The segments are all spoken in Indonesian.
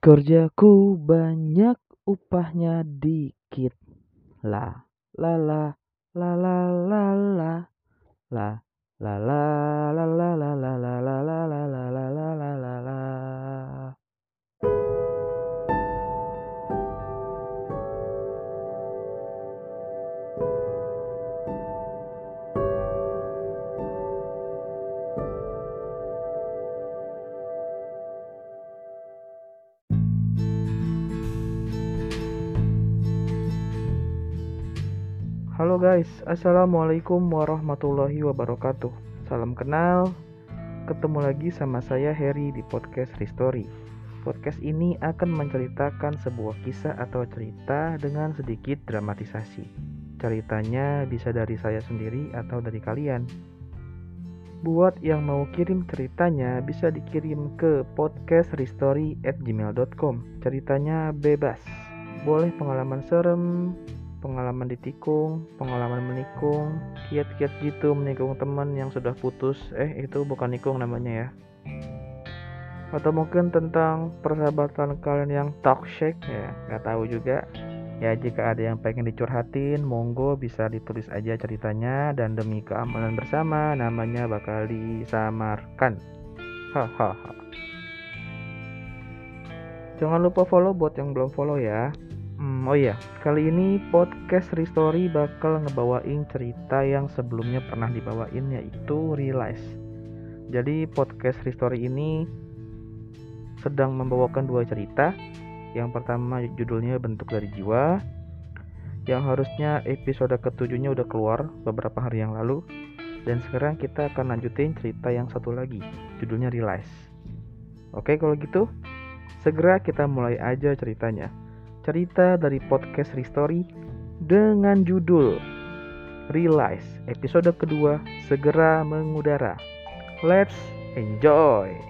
Kerjaku banyak, upahnya dikit. La la la la la la la la la la la la la la la la la la la Halo guys, Assalamualaikum warahmatullahi wabarakatuh. Salam kenal. Ketemu lagi sama saya Harry di podcast Restory Podcast ini akan menceritakan sebuah kisah atau cerita dengan sedikit dramatisasi. Ceritanya bisa dari saya sendiri atau dari kalian. Buat yang mau kirim ceritanya bisa dikirim ke podcastrestory@gmail.com. Ceritanya bebas. Boleh pengalaman serem, pengalaman ditikung, pengalaman menikung, kiat-kiat gitu menikung teman yang sudah putus. Eh, itu bukan nikung namanya ya. Atau mungkin tentang persahabatan kalian yang toxic ya, nggak tahu juga. Ya jika ada yang pengen dicurhatin, monggo bisa ditulis aja ceritanya dan demi keamanan bersama namanya bakal disamarkan. Hahaha. Jangan lupa follow buat yang belum follow ya. Hmm, oh iya, kali ini podcast Restory bakal ngebawain cerita yang sebelumnya pernah dibawain yaitu Realize. Jadi podcast Restory ini sedang membawakan dua cerita. Yang pertama judulnya Bentuk dari Jiwa. Yang harusnya episode ketujuhnya udah keluar beberapa hari yang lalu. Dan sekarang kita akan lanjutin cerita yang satu lagi, judulnya Realize. Oke, kalau gitu segera kita mulai aja ceritanya cerita dari podcast Restory dengan judul Realize episode kedua segera mengudara. Let's enjoy.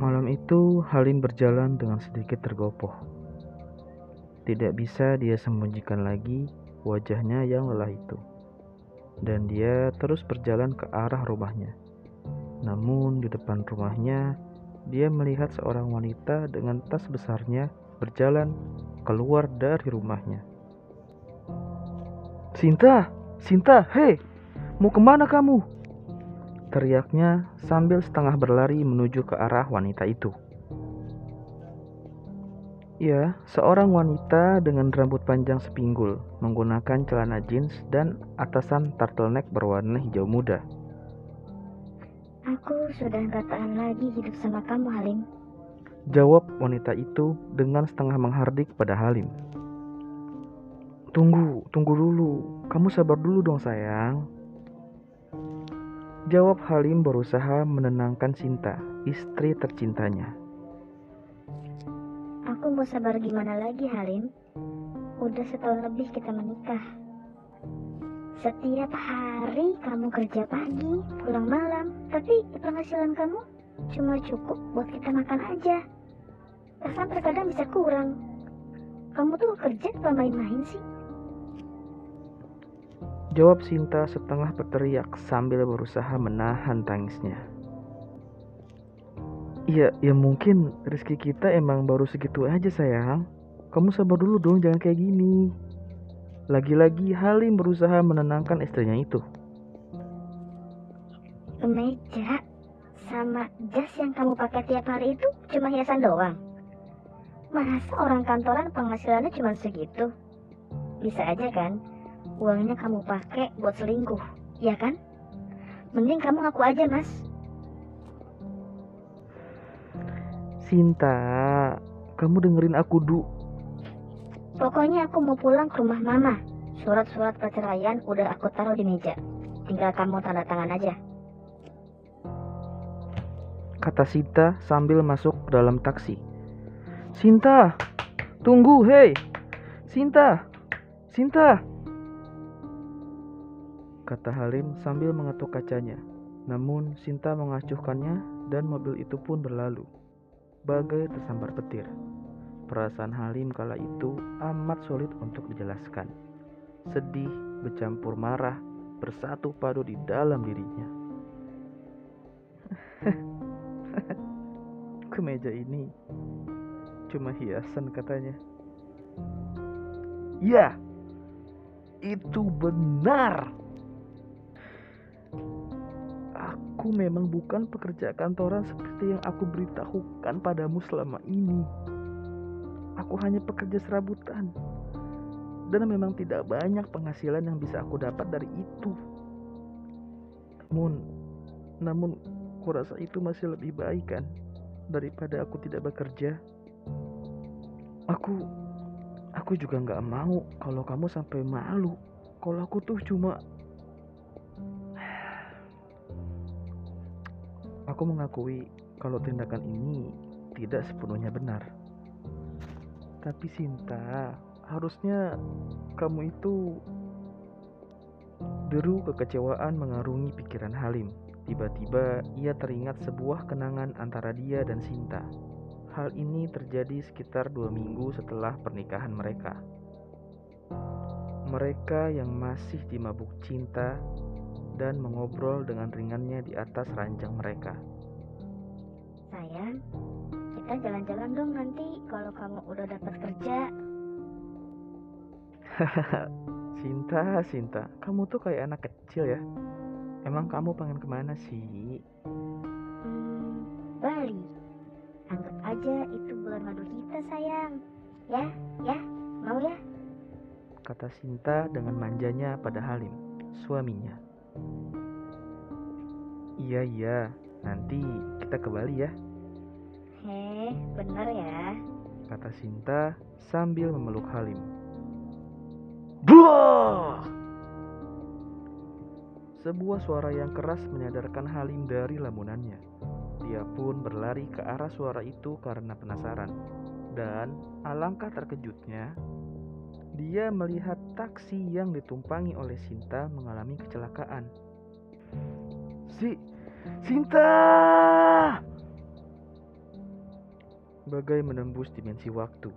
Malam itu Halim berjalan dengan sedikit tergopoh. Tidak bisa dia sembunyikan lagi wajahnya yang lelah itu. Dan dia terus berjalan ke arah rumahnya. Namun di depan rumahnya, dia melihat seorang wanita dengan tas besarnya berjalan keluar dari rumahnya. Sinta, Sinta, hei, mau ke mana kamu? Teriaknya sambil setengah berlari menuju ke arah wanita itu. Ya, seorang wanita dengan rambut panjang sepinggul, menggunakan celana jeans dan atasan turtleneck berwarna hijau muda. Aku sudah gak tahan lagi hidup sama kamu, Halim. Jawab wanita itu dengan setengah menghardik pada Halim. Tunggu, tunggu dulu. Kamu sabar dulu dong sayang. Jawab Halim berusaha menenangkan Sinta, istri tercintanya. Aku mau sabar gimana lagi, Halim? Udah setahun lebih kita menikah. Setiap hari kamu kerja pagi, pulang malam, tapi penghasilan kamu cuma cukup buat kita makan aja. Bahkan terkadang bisa kurang. Kamu tuh kerja apa main-main sih? Jawab Sinta setengah berteriak sambil berusaha menahan tangisnya. Iya, ya mungkin rezeki kita emang baru segitu aja sayang. Kamu sabar dulu dong, jangan kayak gini. Lagi-lagi Halim berusaha menenangkan istrinya itu. Kemeja sama jas yang kamu pakai tiap hari itu cuma hiasan doang. Masa orang kantoran penghasilannya cuma segitu? Bisa aja kan uangnya kamu pakai buat selingkuh, ya kan? Mending kamu ngaku aja, Mas. Sinta, kamu dengerin aku du. Pokoknya aku mau pulang ke rumah mama. Surat-surat perceraian udah aku taruh di meja. Tinggal kamu tanda tangan aja. Kata Sinta sambil masuk ke dalam taksi. Sinta, tunggu, hei. Sinta, Sinta. Kata Halim sambil mengetuk kacanya. Namun Sinta mengacuhkannya dan mobil itu pun berlalu, bagai tersambar petir. Perasaan Halim kala itu amat sulit untuk dijelaskan. Sedih bercampur marah bersatu padu di dalam dirinya. Kemeja ini cuma hiasan katanya. Ya, itu benar. Aku memang bukan pekerja kantoran seperti yang aku beritahukan padamu selama ini. Aku hanya pekerja serabutan. Dan memang tidak banyak penghasilan yang bisa aku dapat dari itu. Namun, namun kurasa itu masih lebih baik kan daripada aku tidak bekerja. Aku, aku juga nggak mau kalau kamu sampai malu. Kalau aku tuh cuma Aku mengakui kalau tindakan ini tidak sepenuhnya benar. Tapi Sinta, harusnya kamu itu deru kekecewaan mengarungi pikiran Halim. Tiba-tiba ia teringat sebuah kenangan antara dia dan Sinta. Hal ini terjadi sekitar dua minggu setelah pernikahan mereka. Mereka yang masih dimabuk cinta dan mengobrol dengan ringannya di atas ranjang mereka. Sayang, kita jalan-jalan dong nanti kalau kamu udah dapat kerja. Sinta, Sinta, kamu tuh kayak anak kecil ya. Emang kamu pengen ke mana sih? Hmm, Bali. Anggap aja itu bulan madu kita sayang. Ya, ya, mau ya? Kata Sinta dengan manjanya pada Halim, suaminya. Iya, iya, nanti kita ke Bali ya, Heh, bener ya. kata Sinta sambil memeluk Halim. Buah! Sebuah suara yang keras menyadarkan Halim dari lamunannya. Dia pun berlari ke arah suara itu karena penasaran. Dan alangkah terkejutnya, dia melihat taksi yang ditumpangi oleh Sinta mengalami kecelakaan. Si Sinta! Bagai menembus dimensi waktu,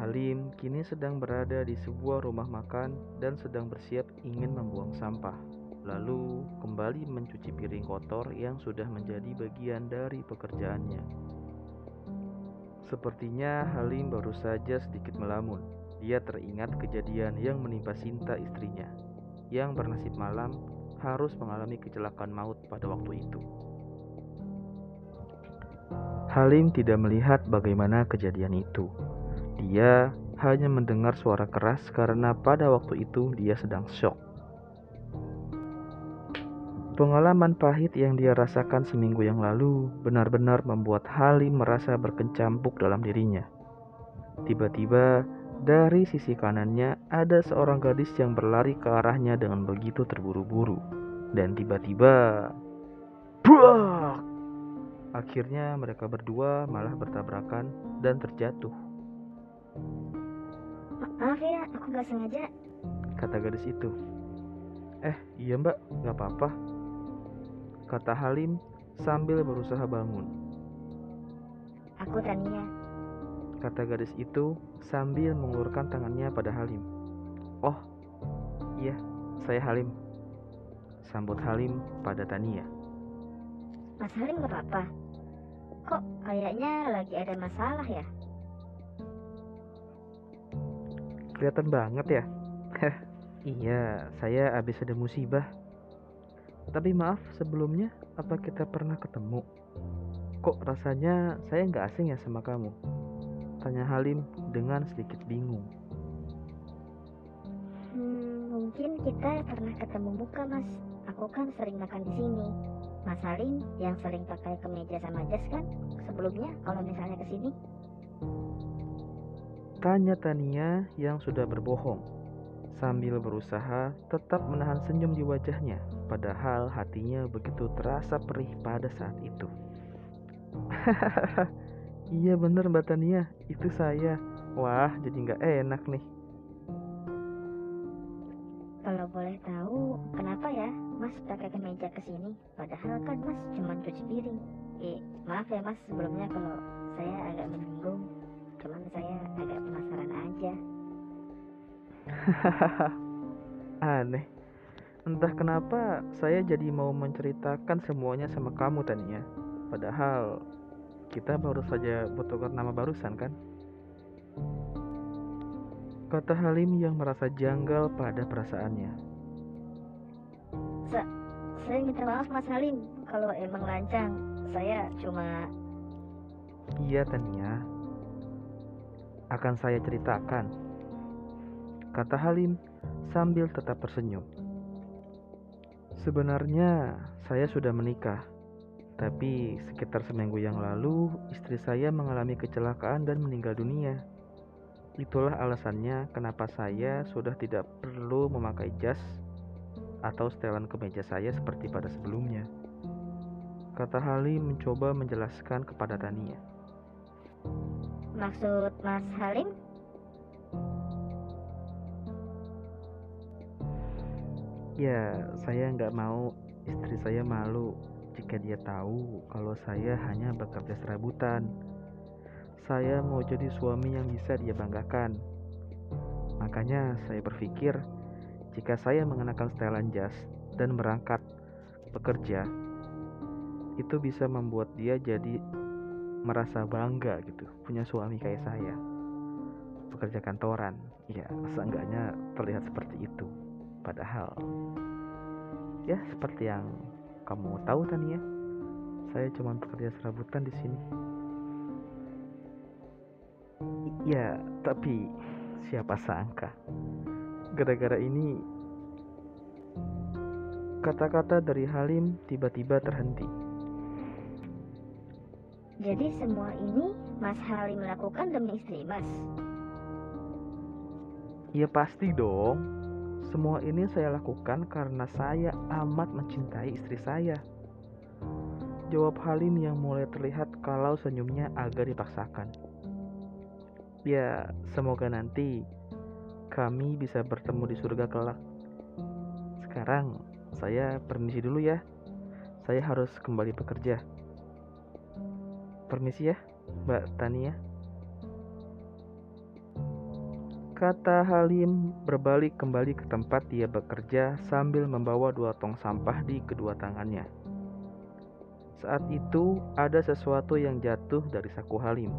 Halim kini sedang berada di sebuah rumah makan dan sedang bersiap ingin membuang sampah. Lalu kembali mencuci piring kotor yang sudah menjadi bagian dari pekerjaannya. Sepertinya Halim baru saja sedikit melamun. Dia teringat kejadian yang menimpa Sinta istrinya, yang bernasib malam harus mengalami kecelakaan maut pada waktu itu. Halim tidak melihat bagaimana kejadian itu. Dia hanya mendengar suara keras karena pada waktu itu dia sedang shock. Pengalaman pahit yang dia rasakan seminggu yang lalu benar-benar membuat Halim merasa berkecampuk dalam dirinya. Tiba-tiba, dari sisi kanannya ada seorang gadis yang berlari ke arahnya dengan begitu terburu-buru. Dan tiba-tiba, Buak! Akhirnya mereka berdua malah bertabrakan dan terjatuh. Ma- Maaf ya, aku gak sengaja. Kata gadis itu. Eh, iya mbak, gak apa-apa. Kata Halim sambil berusaha bangun. Aku Tania. Kata gadis itu sambil mengulurkan tangannya pada Halim. Oh, iya, saya Halim. Sambut Halim pada Tania. Mas Halim gak apa-apa. Kok kayaknya lagi ada masalah ya? Kelihatan banget ya. Iya, saya habis ada musibah. Tapi maaf sebelumnya, apa kita pernah ketemu? Kok rasanya saya nggak asing ya sama kamu? Tanya Halim dengan sedikit bingung. Hmm, mungkin kita pernah ketemu muka mas. Aku kan sering makan di sini. Mas Halim yang sering pakai kemeja sama jas kan? Sebelumnya kalau misalnya ke sini. Tanya Tania yang sudah berbohong sambil berusaha tetap menahan senyum di wajahnya padahal hatinya begitu terasa perih pada saat itu. iya bener Mbak Tania, itu saya. Wah, jadi nggak enak nih. Kalau boleh tahu, kenapa ya Mas pakai kemeja ke sini? Padahal kan Mas cuma cuci piring. Eh, maaf ya mas sebelumnya kalau saya agak menyinggung. Cuman saya agak penasaran aja. Aneh. Entah kenapa saya jadi mau menceritakan semuanya sama kamu Tania. Padahal kita baru saja bertukar nama barusan kan? Kata Halim yang merasa janggal pada perasaannya. Saya minta maaf mas Halim kalau emang lancang. Saya cuma Iya Tania. Akan saya ceritakan. Kata Halim sambil tetap tersenyum. Sebenarnya saya sudah menikah. Tapi sekitar seminggu yang lalu istri saya mengalami kecelakaan dan meninggal dunia. Itulah alasannya kenapa saya sudah tidak perlu memakai jas atau setelan kemeja saya seperti pada sebelumnya. Kata Halim mencoba menjelaskan kepada Tania. maksud mas Halim Ya, saya nggak mau istri saya malu jika dia tahu kalau saya hanya bekerja serabutan. Saya mau jadi suami yang bisa dia banggakan. Makanya saya berpikir jika saya mengenakan setelan jas dan berangkat bekerja, itu bisa membuat dia jadi merasa bangga gitu, punya suami kayak saya. Pekerja kantoran, ya seenggaknya terlihat seperti itu. Padahal, ya seperti yang kamu tahu Tania, saya cuma bekerja serabutan di sini. Ya, tapi siapa sangka gara-gara ini kata-kata dari Halim tiba-tiba terhenti. Jadi semua ini Mas Halim lakukan demi istri Mas. Ya pasti dong. Semua ini saya lakukan karena saya amat mencintai istri saya. Jawab Halim yang mulai terlihat kalau senyumnya agak dipaksakan. Ya, semoga nanti kami bisa bertemu di surga kelak. Sekarang saya permisi dulu ya. Saya harus kembali bekerja. Permisi ya, Mbak Tania. Kata Halim berbalik kembali ke tempat dia bekerja sambil membawa dua tong sampah di kedua tangannya. Saat itu ada sesuatu yang jatuh dari saku Halim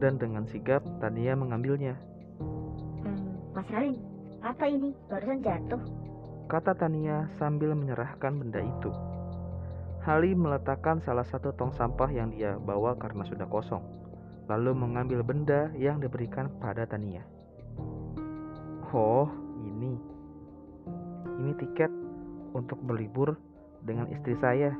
dan dengan sigap Tania mengambilnya. Hmm, Mas Halim, apa ini? Barusan jatuh. Kata Tania sambil menyerahkan benda itu. Halim meletakkan salah satu tong sampah yang dia bawa karena sudah kosong, lalu mengambil benda yang diberikan pada Tania. Oh, ini. Ini tiket untuk berlibur dengan istri saya.